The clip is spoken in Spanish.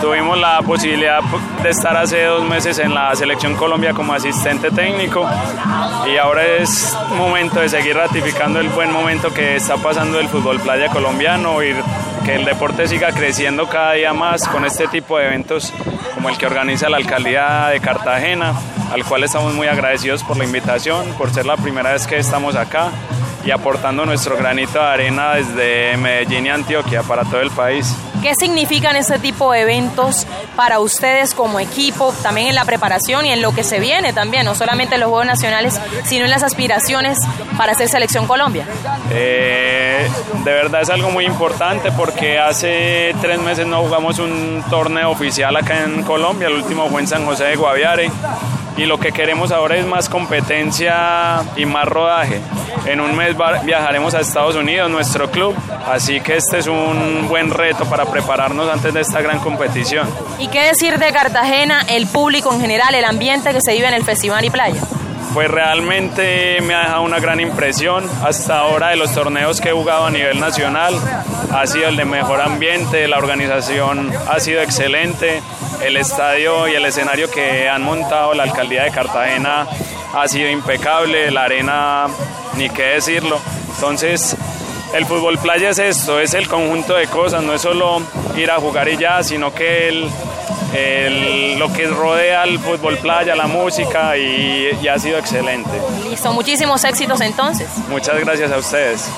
Tuvimos la posibilidad de estar hace dos meses en la selección Colombia como asistente técnico y ahora es momento de seguir ratificando el buen momento que está pasando el fútbol playa colombiano y que el deporte siga creciendo cada día más con este tipo de eventos como el que organiza la alcaldía de Cartagena, al cual estamos muy agradecidos por la invitación, por ser la primera vez que estamos acá y aportando nuestro granito de arena desde Medellín y Antioquia para todo el país. ¿Qué significan este tipo de eventos para ustedes como equipo, también en la preparación y en lo que se viene también, no solamente en los Juegos Nacionales, sino en las aspiraciones para ser Selección Colombia? Eh, de verdad es algo muy importante porque hace tres meses no jugamos un torneo oficial acá en Colombia, el último fue en San José de Guaviare y lo que queremos ahora es más competencia y más rodaje. En un mes viajaremos a Estados Unidos, nuestro club, así que este es un buen reto para prepararnos antes de esta gran competición. ¿Y qué decir de Cartagena, el público en general, el ambiente que se vive en el Festival y Playa? Pues realmente me ha dejado una gran impresión. Hasta ahora de los torneos que he jugado a nivel nacional ha sido el de mejor ambiente, la organización ha sido excelente, el estadio y el escenario que han montado la alcaldía de Cartagena ha sido impecable, la arena ni qué decirlo. Entonces, el fútbol playa es esto, es el conjunto de cosas, no es solo ir a jugar y ya, sino que el, lo que rodea al fútbol playa, la música y, y ha sido excelente. Listo, muchísimos éxitos entonces. Muchas gracias a ustedes.